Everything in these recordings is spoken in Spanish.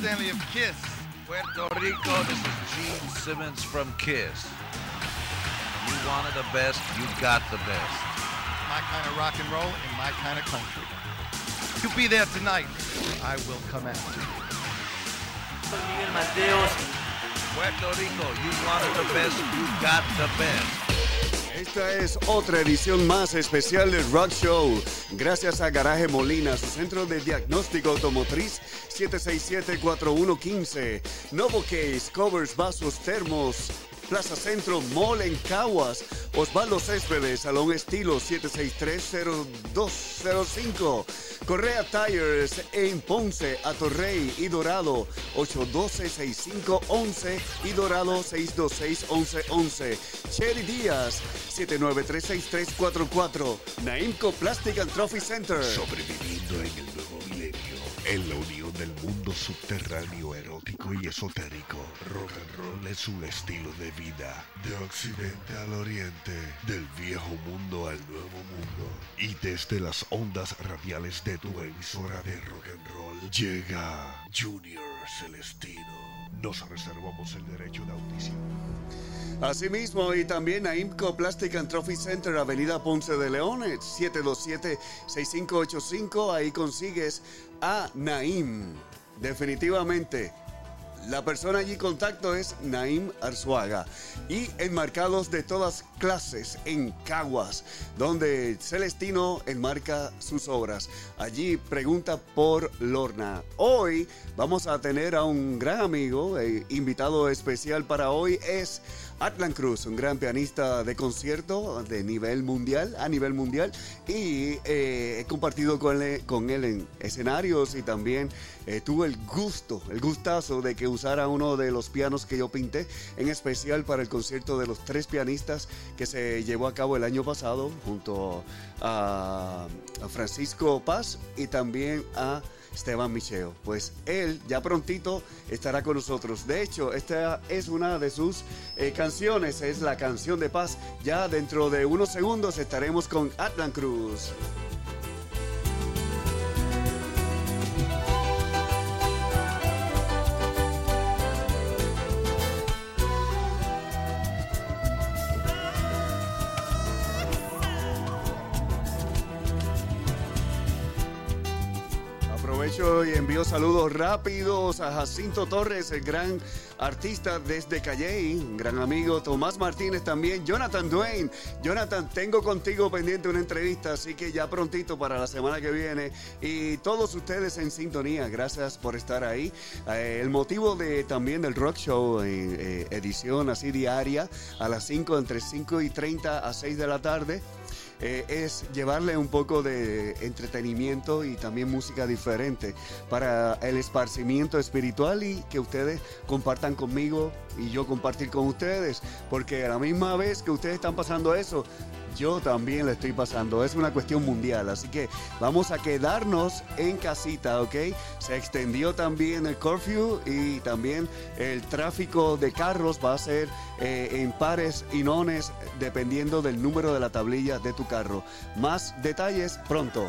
Stanley of Kiss. Puerto Rico, this is Gene Simmons from Kiss. You wanted the best, you got the best. My kind of rock and roll in my kind of country. You'll be there tonight. I will come after you. Miguel Mateos. Puerto Rico, you wanted the best, you got the best. Esta es otra edición más especial del Rock Show. Gracias a Garaje Molina, su centro de diagnóstico automotriz 767-4115. Novo Case, covers, vasos, termos. Plaza Centro Mall en Caguas. Osvaldo Céspedes, Salón Estilo 7630205. Correa Tires en Ponce, Atorrey y Dorado 812-6511 y Dorado 626-1111. Cherry Díaz 793-6344. Naimco Plastic and Trophy Center. Sobreviviendo en el nuevo milenio, en la unión subterráneo, erótico y esotérico. Rock and roll es un estilo de vida. De occidente al oriente, del viejo mundo al nuevo mundo. Y desde las ondas radiales de tu emisora de rock and roll, llega Junior Celestino. Nos reservamos el derecho de audición. Asimismo, y también a IMCO Plastic and Trophy Center, Avenida Ponce de León, 727-6585. Ahí consigues a Naim. Definitivamente, la persona allí contacto es Naim Arzuaga. Y enmarcados de todas clases en Caguas, donde Celestino enmarca sus obras. Allí pregunta por Lorna. Hoy vamos a tener a un gran amigo, eh, invitado especial para hoy es Atlan Cruz, un gran pianista de concierto de nivel mundial, a nivel mundial, y eh, he compartido con él, en escenarios y también eh, tuve el gusto, el gustazo de que usara uno de los pianos que yo pinté, en especial para el concierto de los tres pianistas que se llevó a cabo el año pasado junto a, a Francisco Paz y también a Esteban Micheo. Pues él ya prontito estará con nosotros. De hecho, esta es una de sus eh, canciones, es la canción de paz. Ya dentro de unos segundos estaremos con Atlan Cruz. Y envío saludos rápidos a Jacinto Torres, el gran artista desde Calley, un gran amigo Tomás Martínez también, Jonathan Duane. Jonathan, tengo contigo pendiente una entrevista, así que ya prontito para la semana que viene. Y todos ustedes en sintonía, gracias por estar ahí. Eh, el motivo de también del Rock Show, en eh, edición así diaria, a las 5, entre 5 y 30 a 6 de la tarde. Eh, es llevarle un poco de entretenimiento y también música diferente para el esparcimiento espiritual y que ustedes compartan conmigo y yo compartir con ustedes, porque a la misma vez que ustedes están pasando eso, yo también le estoy pasando. Es una cuestión mundial, así que vamos a quedarnos en casita, ¿ok? Se extendió también el curfew y también el tráfico de carros va a ser eh, en pares y nones dependiendo del número de la tablilla de tu carro. Más detalles pronto.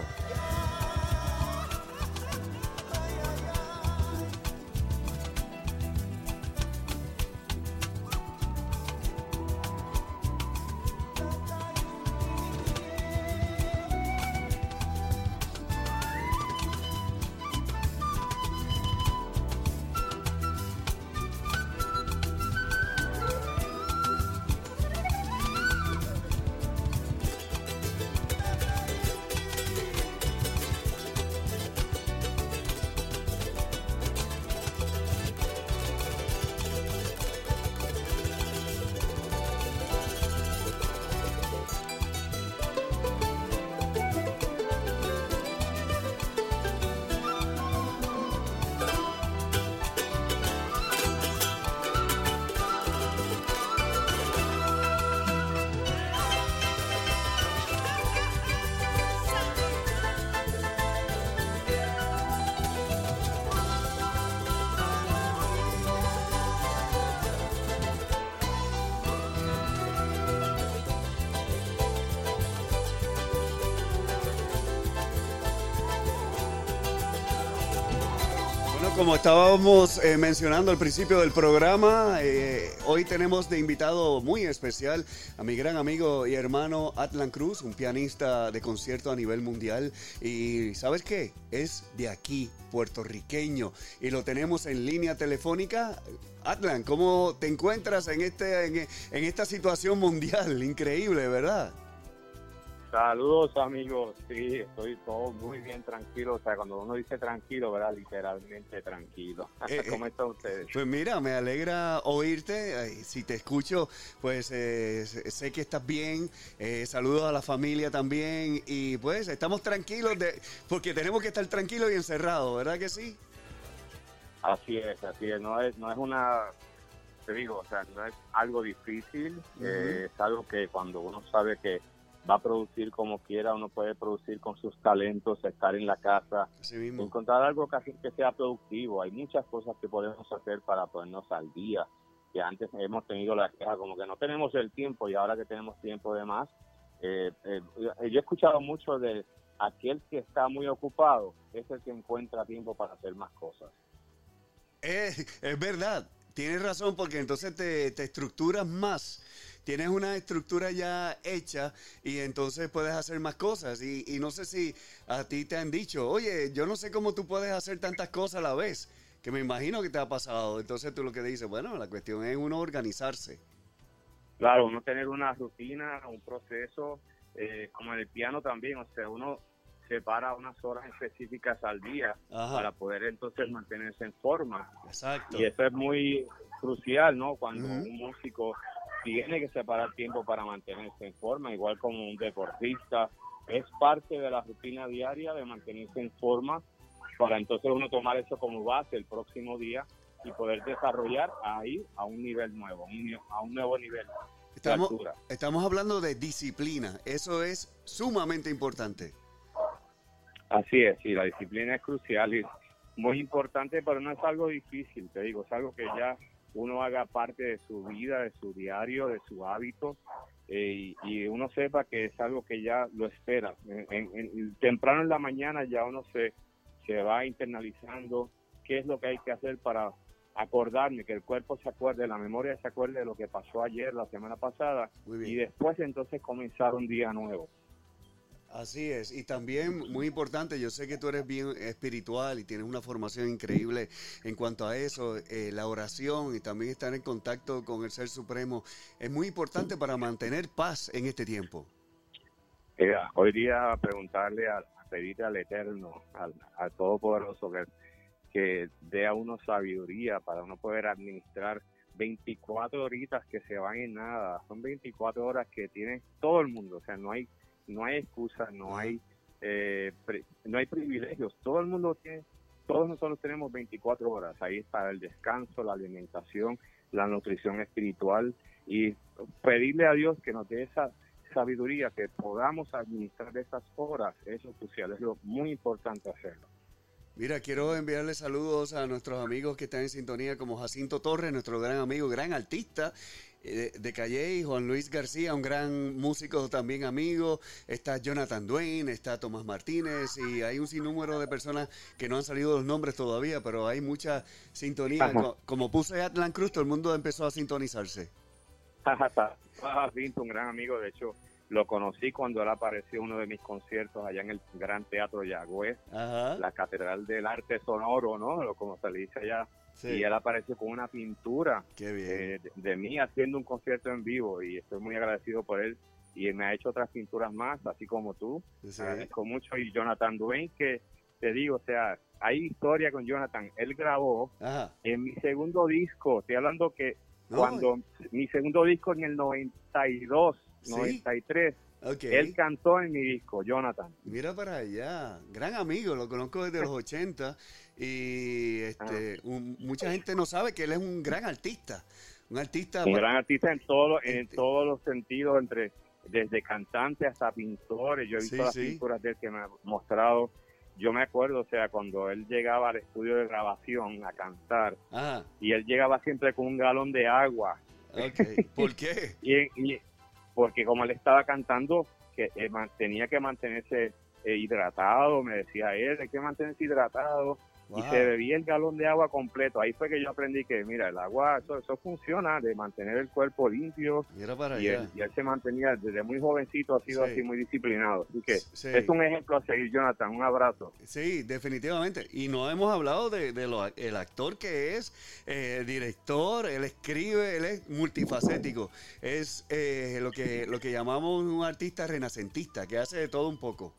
Como estábamos eh, mencionando al principio del programa, eh, hoy tenemos de invitado muy especial a mi gran amigo y hermano Atlan Cruz, un pianista de concierto a nivel mundial. Y ¿sabes qué? Es de aquí, puertorriqueño, y lo tenemos en línea telefónica. Atlan, ¿cómo te encuentras en, este, en, en esta situación mundial? Increíble, ¿verdad? Saludos amigos, sí, estoy todo muy bien tranquilo, o sea, cuando uno dice tranquilo, ¿verdad? Literalmente tranquilo. Eh, ¿Cómo eh, están ustedes? Pues mira, me alegra oírte. Si te escucho, pues eh, sé que estás bien. Eh, saludos a la familia también. Y pues estamos tranquilos de, porque tenemos que estar tranquilos y encerrados, ¿verdad que sí? Así es, así es, no es, no es una, te digo, o sea, no es algo difícil, eh, es algo que cuando uno sabe que va a producir como quiera, uno puede producir con sus talentos, estar en la casa, encontrar algo que sea productivo. Hay muchas cosas que podemos hacer para ponernos al día. Que antes hemos tenido la queja como que no tenemos el tiempo y ahora que tenemos tiempo de más. eh, eh, yo he escuchado mucho de aquel que está muy ocupado es el que encuentra tiempo para hacer más cosas. Eh, es verdad, tienes razón porque entonces te, te estructuras más. Tienes una estructura ya hecha y entonces puedes hacer más cosas. Y, y no sé si a ti te han dicho, oye, yo no sé cómo tú puedes hacer tantas cosas a la vez, que me imagino que te ha pasado. Entonces tú lo que dices, bueno, la cuestión es uno organizarse. Claro, uno tener una rutina, un proceso, eh, como en el piano también, o sea, uno separa unas horas específicas al día Ajá. para poder entonces mantenerse en forma. Exacto. Y eso es muy crucial, ¿no? Cuando un músico tiene que separar tiempo para mantenerse en forma, igual como un deportista, es parte de la rutina diaria de mantenerse en forma para entonces uno tomar eso como base el próximo día y poder desarrollar ahí a un nivel nuevo, a un nuevo nivel Estamos, estamos hablando de disciplina. Eso es sumamente importante. Así es, sí, la disciplina es crucial y muy importante, pero no es algo difícil, te digo, es algo que ya uno haga parte de su vida, de su diario, de su hábito, eh, y, uno sepa que es algo que ya lo espera. En- en- en- temprano en la mañana ya uno se, se va internalizando qué es lo que hay que hacer para acordarme, que el cuerpo se acuerde, la memoria se acuerde de lo que pasó ayer, la semana pasada, y después entonces comenzar un día nuevo. Así es, y también muy importante, yo sé que tú eres bien espiritual y tienes una formación increíble en cuanto a eso, eh, la oración y también estar en contacto con el Ser Supremo es muy importante para mantener paz en este tiempo. Hoy día preguntarle, a, a pedirle al Eterno, al, al Todopoderoso, que, que dé a uno sabiduría para uno poder administrar 24 horitas que se van en nada. Son 24 horas que tiene todo el mundo, o sea, no hay no hay excusas, no hay eh, no hay privilegios. Todo el mundo tiene, todos nosotros tenemos 24 horas. Ahí está el descanso, la alimentación, la nutrición espiritual y pedirle a Dios que nos dé esa sabiduría, que podamos administrar esas horas, eso es crucial, es lo muy importante hacerlo. Mira, quiero enviarle saludos a nuestros amigos que están en sintonía, como Jacinto Torres, nuestro gran amigo, gran artista eh, de Calle, y Juan Luis García, un gran músico también amigo. Está Jonathan Duane, está Tomás Martínez, y hay un sinnúmero de personas que no han salido los nombres todavía, pero hay mucha sintonía. Ajá. Co- Como puse Atlan Cruz, todo el mundo empezó a sintonizarse. Jacinto, un gran amigo, de hecho, lo conocí cuando él apareció en uno de mis conciertos allá en el Gran Teatro Yagüez, Ajá. la Catedral del Arte Sonoro, ¿no? Como se le dice allá. Sí, Y él apareció con una pintura eh, de, de mí haciendo un concierto en vivo y estoy muy agradecido por él. Y me ha hecho otras pinturas más, así como tú. Sí. Agradezco mucho. Y Jonathan Duane, que te digo, o sea, hay historia con Jonathan. Él grabó Ajá. en mi segundo disco, estoy hablando que No, cuando mi segundo disco en el 92, Sí. 93, ok. él cantó en mi disco, Jonathan. Mira para allá, gran amigo, lo conozco desde los 80 y este, Ah. un- mucha gente no sabe que él es un gran artista, un artista Un gran artista en, todo, en Este- todos los sentidos, entre desde cantante hasta pintores. Yo he visto Sí, las sí. pinturas de él que me ha mostrado. Yo me acuerdo, o sea, cuando él llegaba al estudio de grabación a cantar, Ajá, y él llegaba siempre con un galón de agua. ok, ¿por qué? y, y- porque como él estaba cantando que eh, tenía que mantenerse eh, hidratado me decía él hay que mantenerse hidratado y se bebía el galón de agua completo. Ahí fue que yo aprendí que, mira, el agua, eso, eso funciona, de mantener el cuerpo limpio. Mira para y, allá. él, y él se mantenía, desde muy jovencito ha sido Sí. así muy disciplinado. Así que Sí. es un ejemplo a seguir, Jonathan. Un abrazo. Sí, definitivamente. Y no hemos hablado de, de lo- el actor que es, eh, director, él escribe, él es multifacético. Es eh, lo que lo que llamamos un artista renacentista, que hace de todo un poco.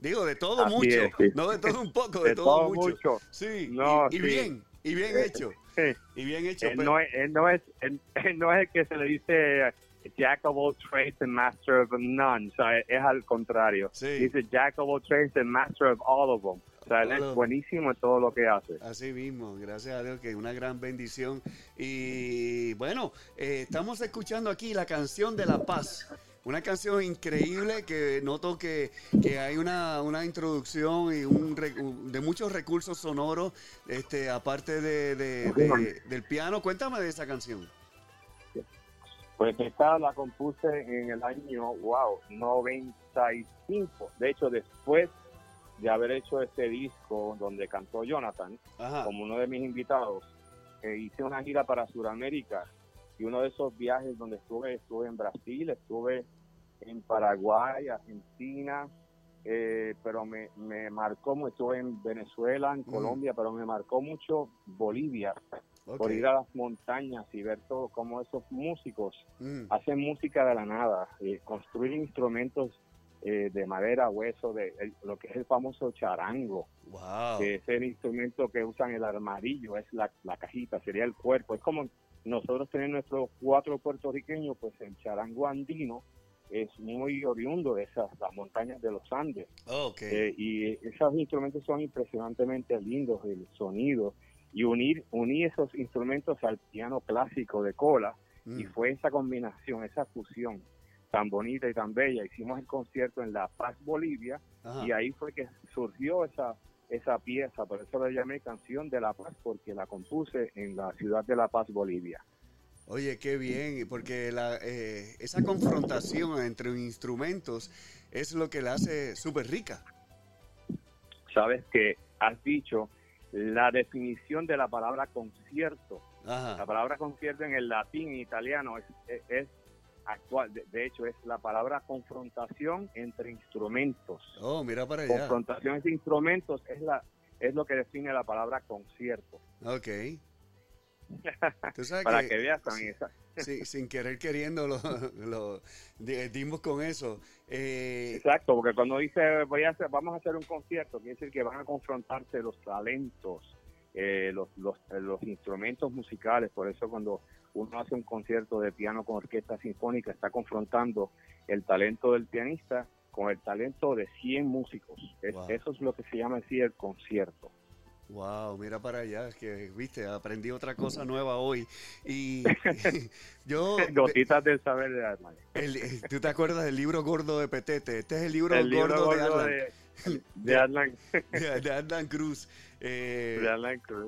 Digo, de todo Así mucho, es, sí. no de todo un poco, de, De todo, todo mucho. mucho. Sí, No, y, y sí. bien, y bien Eh, hecho, y bien hecho. Él pero- no, es, él, no es, él- él no es el que se le dice Jack of all trades and master of none. O sea, es al contrario. Sí. Dice Jack of all trades and master of all of them. O sea, él es buenísimo en todo lo que hace. Así mismo, gracias a Dios que es una gran bendición. Y bueno, eh, estamos escuchando aquí la canción de la paz. Una canción increíble que noto que, que hay una, una introducción y un, de muchos recursos sonoros, este, aparte de, de- de- del piano. Cuéntame de esa canción. Pues esta la compuse en el año, wow, 95. De hecho, después de haber hecho este disco donde cantó Jonathan, Ajá. como uno de mis invitados, eh, hice una gira para Sudamérica y uno de esos viajes donde estuve, estuve en Brasil, estuve en Paraguay, Argentina, eh, pero me, me marcó, mucho, estuve en Venezuela, en Mm. Colombia, pero me marcó mucho Bolivia, Ok. por ir a las montañas y ver todo cómo esos músicos Mm, hacen música de la nada, eh, construyen instrumentos eh, de madera, hueso, de el- lo que es el famoso charango wow. que es el instrumento que usan el armadillo, es la, la cajita, sería el cuerpo. Es como nosotros tenemos nuestros cuatro puertorriqueños, pues el charango andino es muy oriundo de esas, las montañas de los Andes. Ok. Eh, y esos instrumentos son impresionantemente lindos, el sonido. Y unir, unir esos instrumentos al piano clásico de cola, y Mm, fue esa combinación, esa fusión tan bonita y tan bella. Hicimos el concierto en La Paz, Bolivia, ajá. y ahí fue que surgió esa esa pieza, por eso la llamé Canción de la Paz, porque la compuse en la ciudad de La Paz, Bolivia. Oye, qué bien, porque la, eh, esa confrontación entre instrumentos es lo que la hace súper rica. Sabes que has dicho la definición de la palabra concierto. La palabra concierto en el latín y italiano es actual, de, de hecho es la palabra confrontación entre instrumentos. Oh, mira para allá. Confrontación entre instrumentos es la es lo que define la palabra concierto. Ok. Tú sabes Para que, que veas también sí, sin querer queriendo lo, lo di- dimos con eso. Eh, Exacto, porque cuando dice voy a hacer, vamos a hacer un concierto, quiere decir que van a confrontarse los talentos, eh, los, los, los instrumentos musicales. Por eso cuando uno hace un concierto de piano con orquesta sinfónica, está confrontando el talento del pianista con el talento de 100 músicos. Wow. Eso es lo que se llama así el concierto. Wow, mira para allá, que viste, aprendí otra cosa nueva hoy. Y yo, Gotitas del saber de alma. el- eh, ¿tú te acuerdas del libro gordo de Petete? Este es el libro, El libro gordo, de gordo Alan, de, de de, de Alan Cruz. Eh.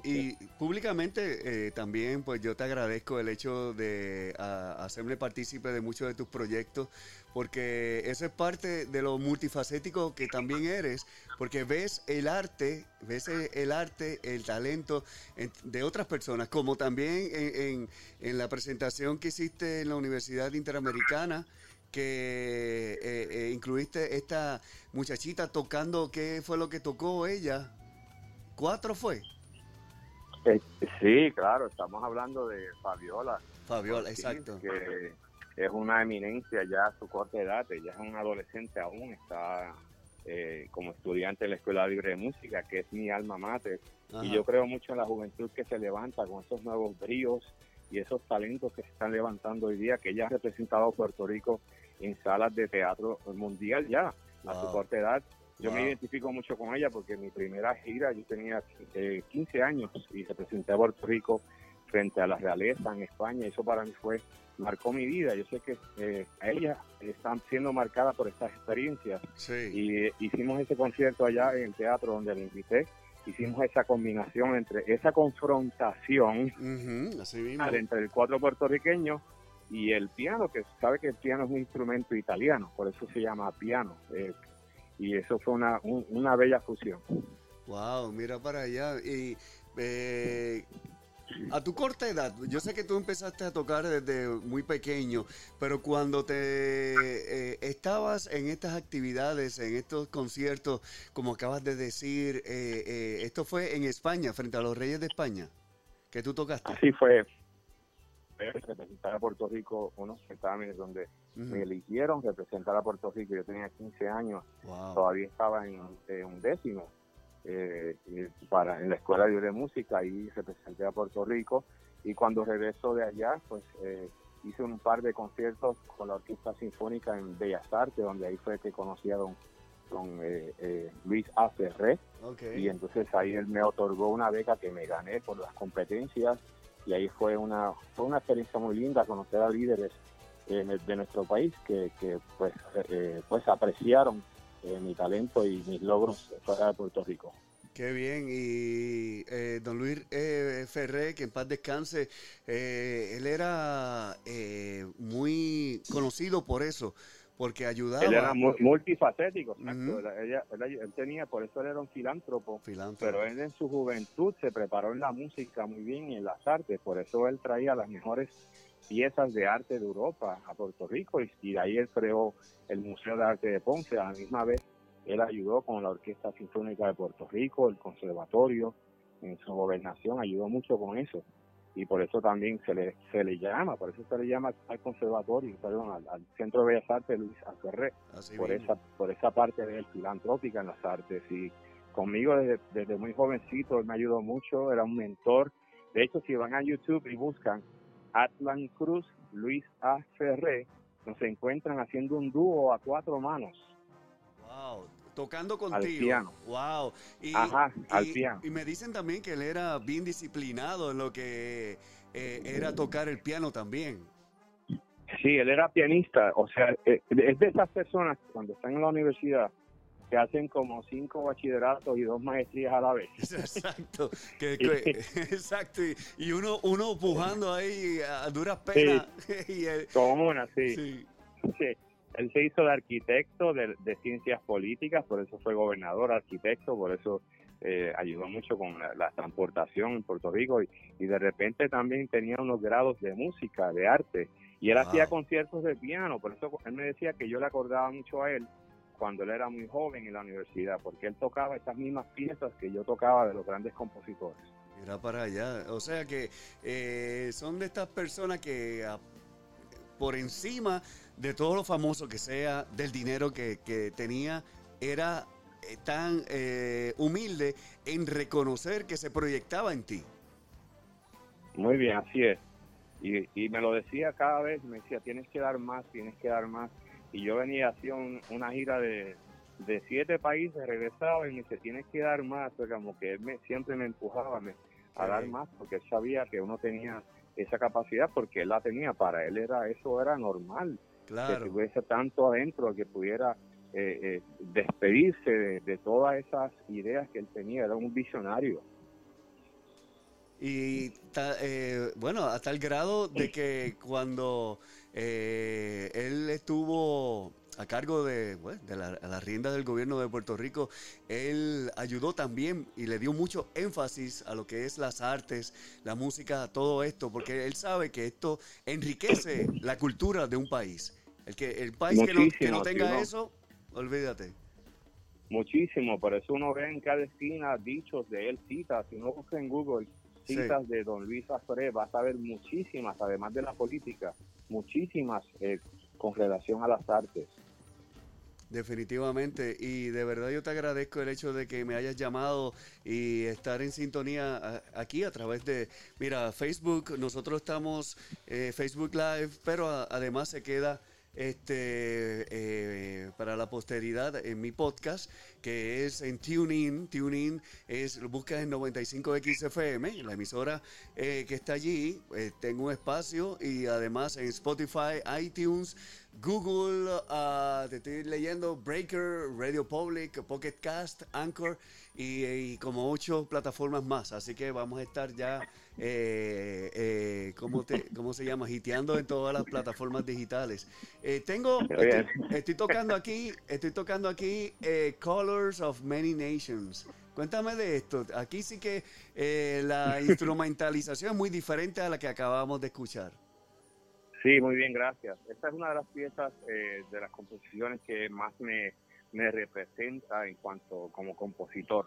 Y públicamente eh, también, pues yo te agradezco el hecho de a- hacerme partícipe de muchos de tus proyectos, porque eso es parte de lo multifacético que también eres, porque ves el arte, ves el, el arte, el talento en- de otras personas, como también en, en- en la presentación que hiciste en la Universidad Interamericana, que eh, eh, incluiste esta muchachita tocando, ¿qué fue lo que tocó ella? ¿Cuatro fue? Eh, Sí, claro, estamos hablando de Fabiola. Fabiola, exacto. Que es una eminencia ya a su corta edad, ella es un adolescente aún, está eh, como estudiante de la Escuela Libre de Música, que es mi alma mater. Ajá. Y yo creo mucho en la juventud que se levanta con esos nuevos bríos y esos talentos que se están levantando hoy día, que ella ha representado a Puerto Rico en salas de teatro mundial ya, a su corta edad. Yo me identifico mucho con ella porque mi primera gira, yo tenía eh, 15 años y representé a Puerto Rico frente a la realeza en España. Eso para mí fue, marcó mi vida. Yo sé que eh, a ella están siendo marcadas por estas experiencias. Sí. Y eh, hicimos ese concierto allá en el teatro donde la invité. Hicimos esa combinación entre esa confrontación Ujú, así mismo. entre el cuatro puertorriqueño y el piano, que sabe que el piano es un instrumento italiano, por eso se llama piano. eh, y eso fue una, un- una bella fusión. Wow, mira para allá. Y eh, a tu corta edad, yo sé que tú empezaste a tocar desde muy pequeño, pero cuando te eh, estabas en estas actividades, en estos conciertos, como acabas de decir, eh, eh, esto fue en España, frente a los Reyes de España, que tú tocaste. Así fue. Fue Representar a Puerto Rico unos certámenes donde Me eligieron representar a Puerto Rico. Yo tenía 15 años, Wow. todavía estaba en, en un décimo eh, para, en la Escuela Libre de Música y representé a Puerto Rico. Y cuando regreso de allá, pues eh, hice un par de conciertos con la Orquesta Sinfónica en Bellas Artes, donde ahí fue que conocí a don, don, eh, eh, Luis A. Ferré. Ok. y entonces ahí él me otorgó una beca que me gané por las competencias y ahí fue una fue una experiencia muy linda conocer a líderes eh, de nuestro país que, que, pues eh, pues apreciaron eh, mi talento y mis logros fuera de Puerto Rico. Qué bien. Y eh, don Luis eh, Ferré, que en paz descanse, eh, él era eh, muy conocido por eso, porque ayudaba. Él era mu- multifacético, exacto. Ujú. Él- ella- él, él tenía, por eso él era un filántropo, filántropo. pero él en su juventud se preparó en la música muy bien y en las artes, por eso él traía las mejores piezas de arte de Europa a Puerto Rico y, y de ahí él creó el Museo de Arte de Ponce. A la misma vez, él ayudó con la Orquesta Sinfónica de Puerto Rico, el Conservatorio, en su gobernación, ayudó mucho con eso. Y por eso también se le, se le llama, por eso se le llama al conservatorio, perdón, al, al Centro de Bellas Artes Luis Aferré Así por esa por esa parte de él, filantrópica en las artes y conmigo desde, desde muy jovencito él me ayudó mucho era un mentor de hecho si van a YouTube y buscan Atlan Cruz Luis A Ferré nos encuentran haciendo un dúo a cuatro manos Wow. Tocando contigo. piano. Wow. Y, Ajá, al y- piano. Y me dicen también que él era bien disciplinado en lo que eh, era tocar el piano también. sí él era pianista o sea eh, es de esas personas que cuando están en la universidad que hacen como cinco bachilleratos y dos maestrías a la vez Exacto. Que- que- exacto. Y, y uno, uno pujando ahí a duras penas. Él- como una sí. sí. Sí, él se hizo de arquitecto de, de ciencias políticas, por eso fue gobernador, arquitecto, por eso eh, ayudó mucho con la, la transportación en Puerto Rico y, y de repente también tenía unos grados de música, de arte, y él Wow. hacía conciertos de piano, por eso él me decía que yo le acordaba mucho a él cuando él era muy joven en la universidad, porque él tocaba estas mismas piezas que yo tocaba de los grandes compositores. Mira para allá. O sea que eh, son de estas personas que ah, por encima de todo lo famoso que sea, del dinero que, que tenía, era eh, tan eh, humilde en reconocer que se proyectaba en ti. Muy bien, así es. Y, y me lo decía cada vez, me decía, tienes que dar más, tienes que dar más. Y yo venía, hacía un- una gira de, de siete países, regresaba y me decía, tienes que dar más. O sea, como que él me, siempre me empujaba me- a Sí. dar más, porque él sabía que uno tenía esa capacidad, porque él la tenía. Para él era eso era normal, que Claro. tuviese tanto adentro, que pudiera eh, eh, despedirse de, de todas esas ideas que él tenía. Era un visionario. Y ta- eh, bueno, a tal grado de que cuando eh, él estuvo a cargo de, bueno, de la, a la rienda del gobierno de Puerto Rico, él ayudó también y le dio mucho énfasis a lo que es las artes, la música, todo esto, porque él sabe que esto enriquece la cultura de un país. El que el país que no, que no tenga eso, olvídate. Muchísimo, por eso uno ve en cada esquina dichos de él, citas. Si uno busca en Google Sí. citas de don Luis Afre, vas a ver muchísimas, además de la política, muchísimas eh, con relación a las artes. Definitivamente, y de verdad yo te agradezco el hecho de que me hayas llamado y estar en sintonía aquí a través de, mira, Facebook, nosotros estamos eh, Facebook Live, pero a- además se queda este eh, para la posteridad en mi podcast que es en TuneIn, TuneIn es, buscas en 95XFM, la emisora eh, que está allí, eh, tengo un espacio y además en Spotify, iTunes, Google, ah, te estoy leyendo Breaker, Radio Public, Pocket Cast, Anchor y, y como ocho plataformas más. Así que vamos a estar ya, eh, eh, ¿cómo, te, ¿cómo se llama? Hiteando en todas las plataformas digitales. Eh, tengo, estoy tocando aquí, estoy tocando aquí eh, Colors of Many Nations. Cuéntame de esto. Aquí sí que eh, la instrumentalización es muy diferente a la que acabamos de escuchar. Sí, muy bien, gracias. Esta es una de las piezas eh, de las composiciones que más me, me representa en cuanto como compositor.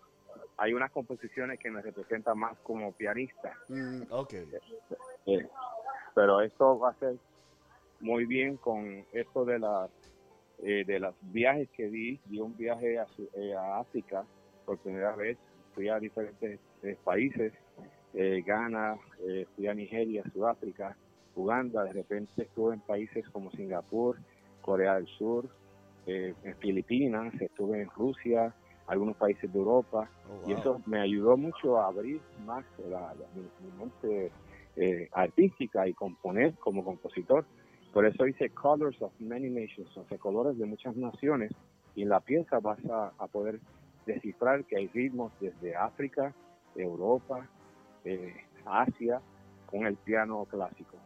Hay unas composiciones que me representan más como pianista, Mm, ok. eh, pero esto va a ser muy bien con esto de las eh, de los viajes que di. Di un viaje a, eh, a África por primera vez. Fui a diferentes eh, países, eh, Ghana, eh, fui a Nigeria, Sudáfrica, Uganda. De repente estuve en países como Singapur, Corea del Sur, eh, en Filipinas, estuve en Rusia, algunos países de Europa. Oh, Y eso me ayudó mucho a abrir más la, la- mi, mi mente eh, artística y componer como compositor. Por eso hice Colors of Many Nations, o sea, colores de muchas naciones. Y en la pieza vas a, a poder descifrar que hay ritmos desde África, Europa, eh, Asia, con el piano clásico.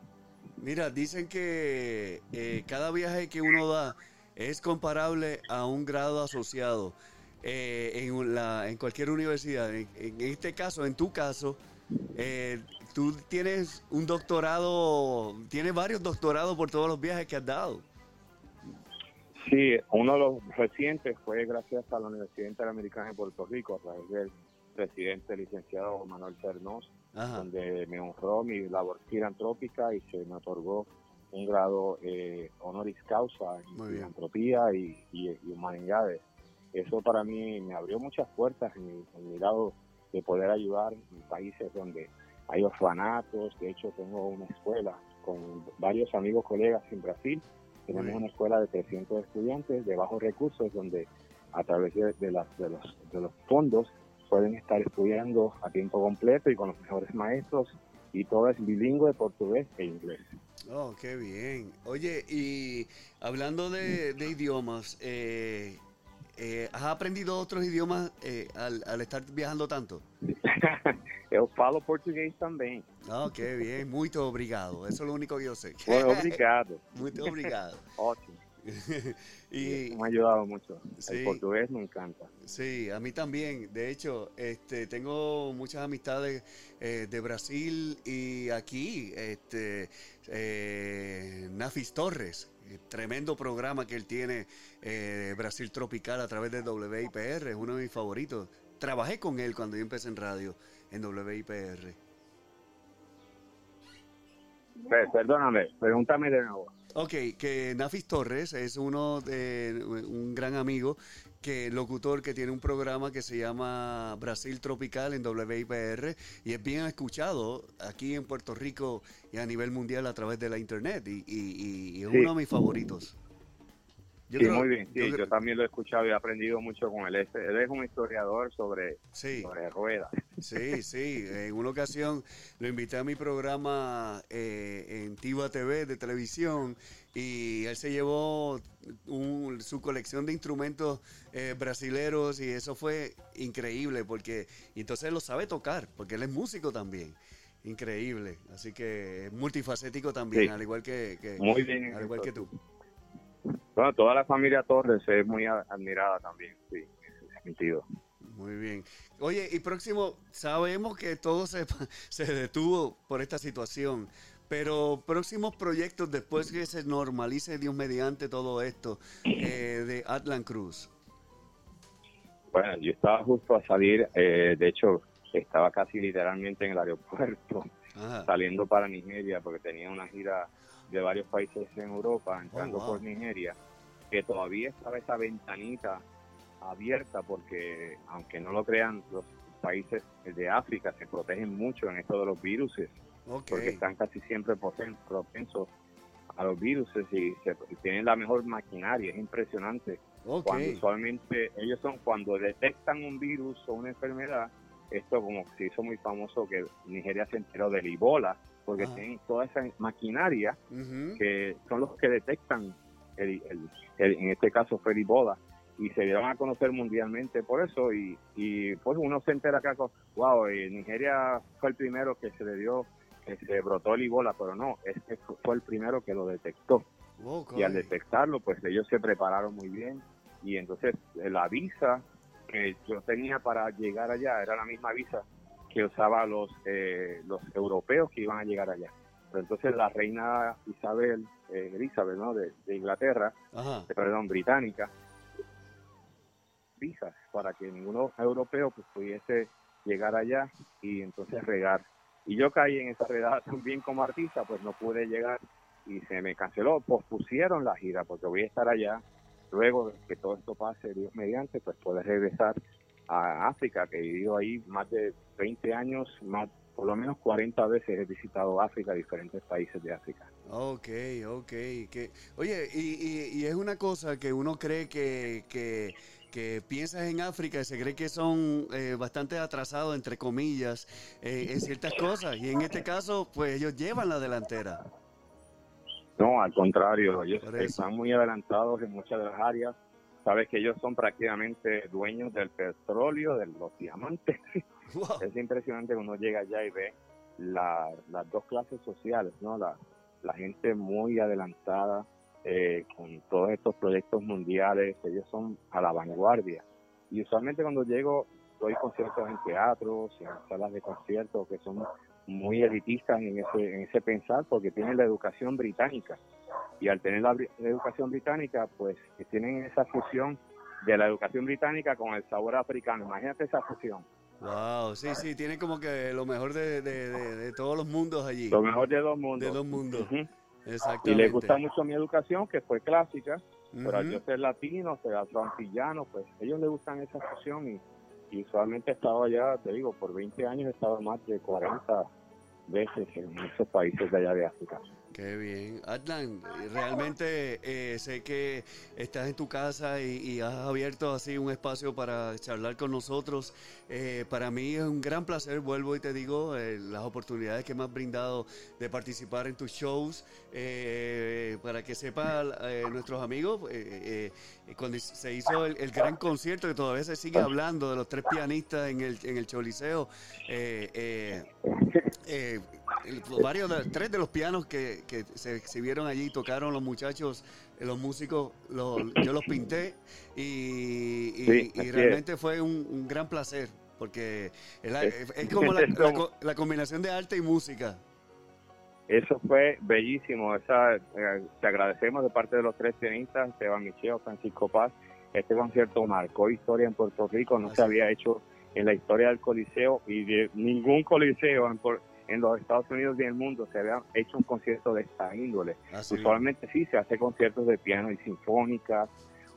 Mira, dicen que eh, cada viaje que uno da es comparable a un grado asociado eh, en, la, en cualquier universidad. En, este caso, en tu caso, eh, tú tienes un doctorado, tienes varios doctorados por todos los viajes que has dado. Sí, uno de los recientes fue gracias a la Universidad Interamericana de Puerto Rico, a través del presidente licenciado Manuel Cernos, Ajá. donde me honró mi labor filantrópica y se me otorgó un grado eh, honoris causa en filantropía y, y- y humanidades. Eso para mí me abrió muchas puertas en mi, en mi lado de poder ayudar en países donde hay orfanatos. De hecho, tengo una escuela con varios amigos, colegas en Brasil. Tenemos una escuela de 300 estudiantes de bajos recursos donde a través de, de las- de los, de los fondos pueden estar estudiando a tiempo completo y con los mejores maestros y todo es bilingüe, portugués e inglés. Oh, qué bien. Oye, y hablando de, de idiomas, eh, eh, ¿has aprendido otros idiomas eh, al, al estar viajando tanto? Eu falo português também. Oh, qué bien. Muy obrigado. Eso es lo único que yo sé. Bueno, obrigado. Muy obrigado. Ótimo. y Me ha ayudado mucho. Sí. El portugués me encanta. sí, a mí también. De hecho, este, tengo muchas amistades eh, de Brasil y aquí, este, eh, Nafis Torres. eh, Tremendo programa que él tiene, eh, Brasil Tropical, a través de WIPR, es uno de mis favoritos. Trabajé con él cuando yo empecé en radio, en WIPR. Pe- Perdóname, pregúntame de nuevo. Ok, que Nafis Torres es uno de un gran amigo, que locutor que tiene un programa que se llama Brasil Tropical en WIPR y es bien escuchado aquí en Puerto Rico y a nivel mundial a través de la internet y, y- y es Sí. uno de mis favoritos. Yo sí, creo- muy bien. Sí, yo también lo he escuchado y he aprendido mucho con él. Este- Él es un historiador sobre, sí. sobre ruedas. Sí, sí. En una ocasión lo invité a mi programa eh, en Tiva TV de televisión y él se llevó un- su colección de instrumentos eh, brasileros y eso fue increíble porque entonces él lo sabe tocar porque él es músico también. Increíble. Así que es multifacético también, Sí. al igual que, que- Muy bien en al igual que tú. Bueno, toda la familia Torres es muy admirada también, sí, en ese sentido. Muy bien. Oye, y próximo, sabemos que todo se, se detuvo por esta situación, pero próximos proyectos después que se normalice Dios mediante todo esto eh, de Atlan Cruz. Bueno, yo estaba justo a salir, eh, de hecho, estaba casi literalmente en el aeropuerto, Ajá. saliendo para Nigeria, porque tenía una gira de varios países en Europa, entrando Oh, wow. por Nigeria, que todavía estaba esa ventanita abierta, porque aunque no lo crean, los países de África se protegen mucho en esto de los virus, Ok. porque están casi siempre propen- propensos a los virus y, se- y tienen la mejor maquinaria, es impresionante. Ok. Cuando usualmente ellos son cuando detectan un virus o una enfermedad, esto como se hizo muy famoso que Nigeria se enteró del Ebola, porque Ajá. tienen toda esa maquinaria que son los que detectan, el, el- el- en este caso fue el Ebola, y se dieron a conocer mundialmente por eso, y, y pues uno se entera acá, con, wow, eh, Nigeria fue el primero que se le dio, que se brotó el Ebola, pero no, este fue el primero que lo detectó Ok. y al detectarlo, pues ellos se prepararon muy bien y entonces eh, la visa que yo tenía para llegar allá era la misma visa que usaban los, eh, los europeos que iban a llegar allá. Pero entonces la reina Isabel, eh, Elizabeth, ¿no? De, de Inglaterra, eh, perdón, británica, visas para que ninguno europeo pues pudiese llegar allá y entonces regar. Y yo caí en esa redada también como artista, pues no pude llegar y se me canceló, pospusieron la gira porque voy a estar allá. Luego de que todo esto pase, Dios mediante, pues poder regresar a África, que he vivido ahí más de 20 años, más por lo menos 40 veces he visitado África, diferentes países de África. Ok, ok. Que, oye, y, y- y es una cosa que uno cree que, que, que piensas en África y se cree que son eh, bastante atrasados, entre comillas, eh, en ciertas cosas. Y en este caso, pues ellos llevan la delantera. No, al contrario, ellos están muy adelantados en muchas de las áreas. Sabes que ellos son prácticamente dueños del petróleo, de los diamantes. Wow. Es impresionante cuando uno llega allá y ve la- las dos clases sociales, ¿no? La, la gente muy adelantada eh, con todos estos proyectos mundiales, ellos son a la vanguardia. Y usualmente cuando llego, doy conciertos en teatros, en salas de conciertos que son muy elitistas en ese, en ese pensar porque tienen la educación británica. Y al tener la, educación británica, pues que tienen esa fusión de la educación británica con el sabor africano. Imagínate esa fusión. Wow, sí, sí, tiene como que lo mejor de, de- de- de todos los mundos allí. Lo mejor de dos mundos. De dos mundos. Exactamente. Y les gusta mucho mi educación, que fue clásica, pero al yo ser latino, ser afroantillano, pues ellos les gustan esa fusión y, y usualmente he estado allá, te digo, por 20 años he estado más de 40 veces en esos países de allá de África. Qué bien. Atlan, realmente eh, sé que estás en tu casa y, has abierto así un espacio para charlar con nosotros. Eh, para mí es un gran placer, vuelvo y te digo, eh, las oportunidades que me has brindado de participar en tus shows. para que sepan nuestros amigos, cuando se hizo el, el gran concierto, que todavía se sigue hablando de los tres pianistas en el, en el Choliseo, el- varios de- tres de los pianos que, que se exhibieron allí tocaron los muchachos eh, los músicos los- yo los pinté y, y- Sí, y así es. realmente fue un, un gran placer porque es, la- Es- es como la, la co- la combinación de arte y música Eso fue bellísimo. Esa, eh, te agradecemos de parte de los tres pianistas, Esteban Micheo, Francisco Paz. Este concierto marcó historia en Puerto Rico, no Así se había hecho en la historia del Coliseo y de ningún Coliseo en, por- en los Estados Unidos y en el mundo se había hecho un concierto de esta índole. Así Usualmente sí se hace conciertos de piano y sinfónicas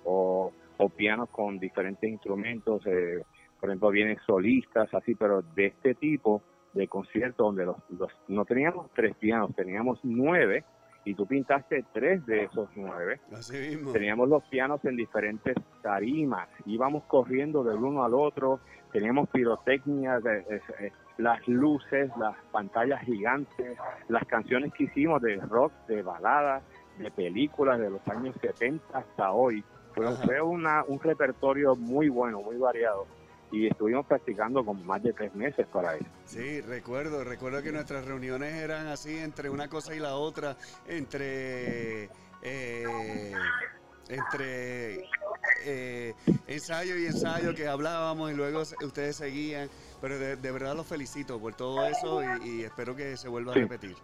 o, o pianos con diferentes instrumentos, eh, por ejemplo vienen solistas así, pero de este tipo de conciertos donde los, los- no teníamos tres pianos, teníamos nueve y tú pintaste tres de esos nueve. así mismo Teníamos los pianos en diferentes tarimas, íbamos corriendo del uno al otro, teníamos pirotecnia, de- de- eh, las luces, las pantallas gigantes, las canciones que hicimos de rock, de baladas, de películas de los años 70 hasta hoy. Fue, Ajá. fue una, un repertorio muy bueno, muy variado y estuvimos practicando con más de tres meses para eso. Sí, recuerdo, recuerdo que nuestras reuniones eran así entre una cosa y la otra, entre eh, entre eh, ensayo y ensayo que hablábamos y luego ustedes seguían, pero de, de verdad los felicito por todo eso y, y espero que se vuelva a repetir.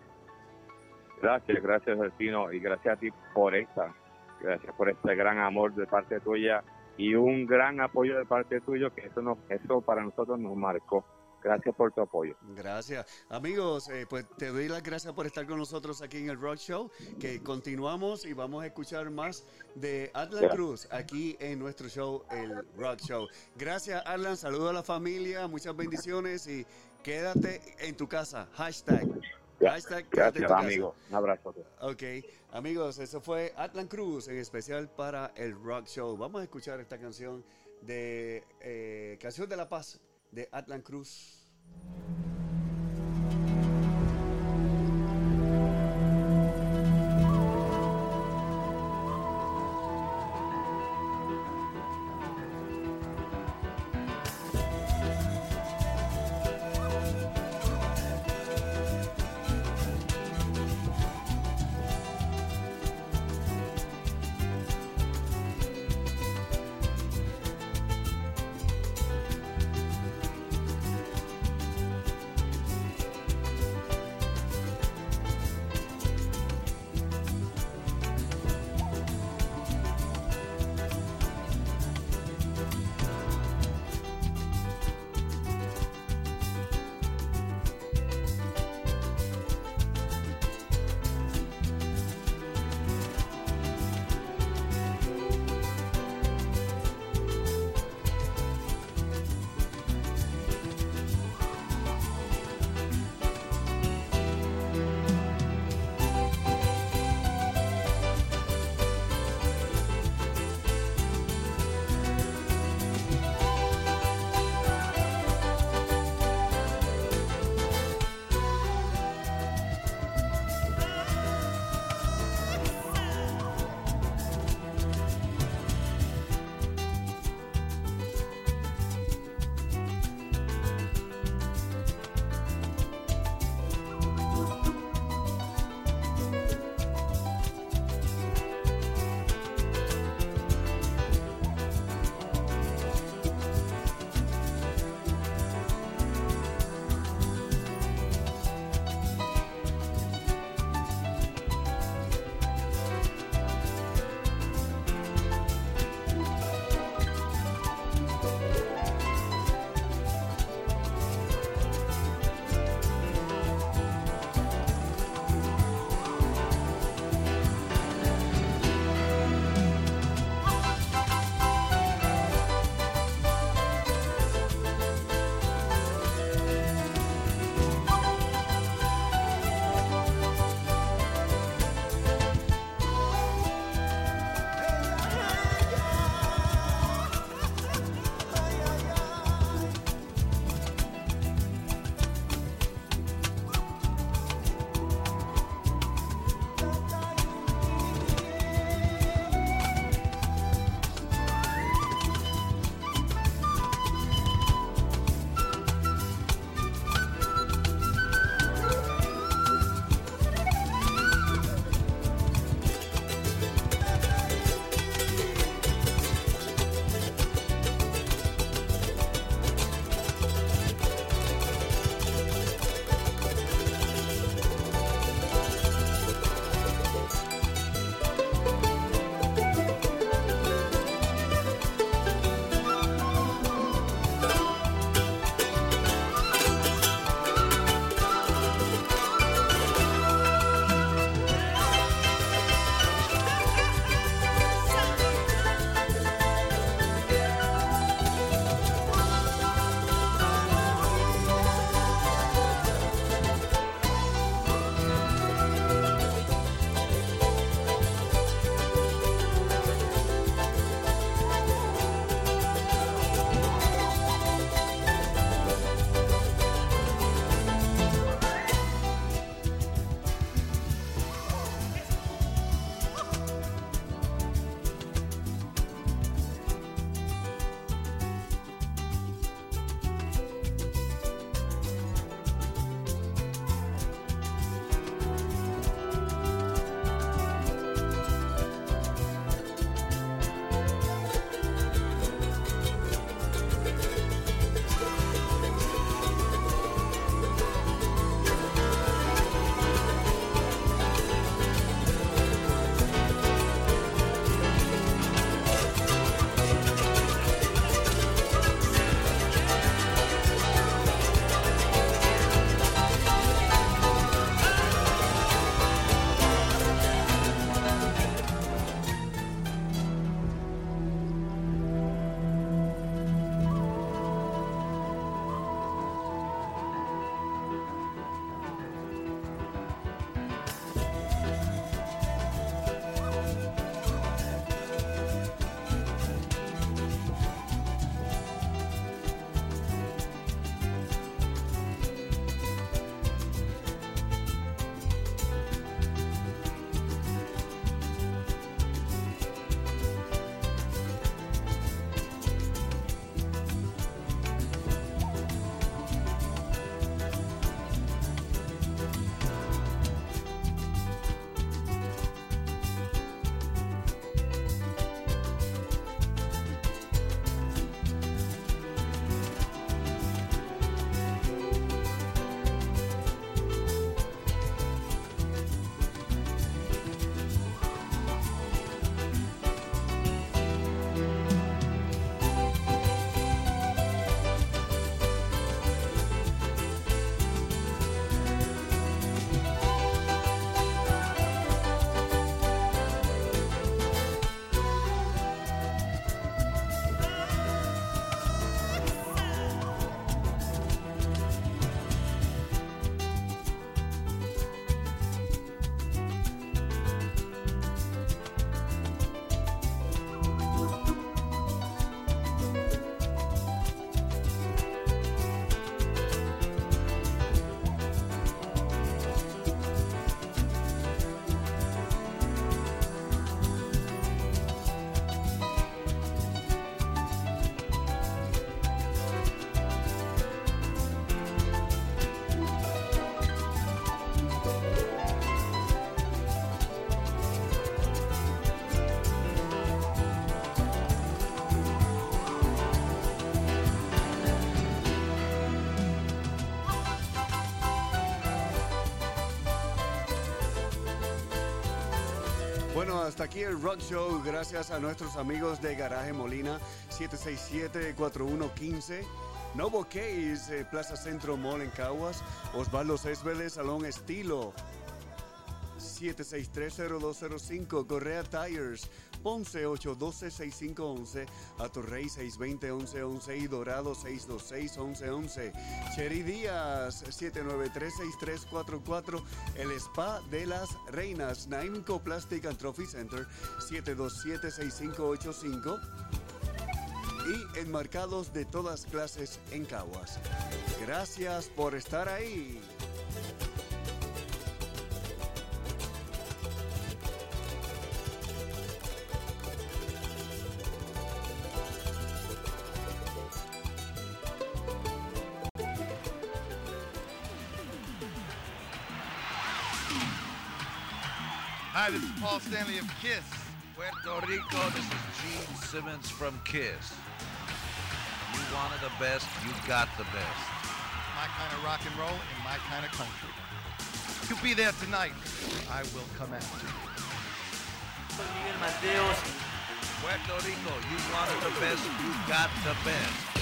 Gracias, gracias Delfino y gracias a ti por esta, gracias por este gran amor de parte tuya y un gran apoyo de parte tuyo que eso nos, eso para nosotros nos marcó. Gracias por tu apoyo. Gracias. Amigos, eh, pues te doy las gracias por estar con nosotros aquí en el Rock Show, que continuamos y vamos a escuchar más de Atlan Ya. Cruz aquí en nuestro show, el Rock Show. Gracias, Atlan. Saludos a la familia, muchas bendiciones y quédate en tu casa. Hashtag. Hashtag quédate en Gracias, tu casa. amigo. Un abrazo. Ok, amigos, eso fue Atlan Cruz en especial para el Rock Show. Vamos a escuchar esta canción de eh, Canción de la Paz de Atlan Cruz. Hasta aquí el Rock Show. Gracias a nuestros amigos de Garaje Molina, 767-4115. Novo Case, eh, Plaza Centro Mall en Caguas. Osvaldo Céspedes, Salón Estilo. 7630205, Correa Tires, Ponce 812-6511, Atorrey 620-1111 y Dorado 626-1111. Cherry Díaz 793-6344, El Spa de las Reinas, Naimco Plastic and Trophy Center 727-6585 y enmarcados de todas clases en Caguas. Gracias por estar ahí. Paul Stanley of Kiss. Puerto Rico, this is Gene Simmons from Kiss. You wanted the best, you got the best. My kind of rock and roll in my kind of country. You'll be there tonight. I will come after you. Miguel Mateos. Puerto Rico, you wanted the best, you got the best.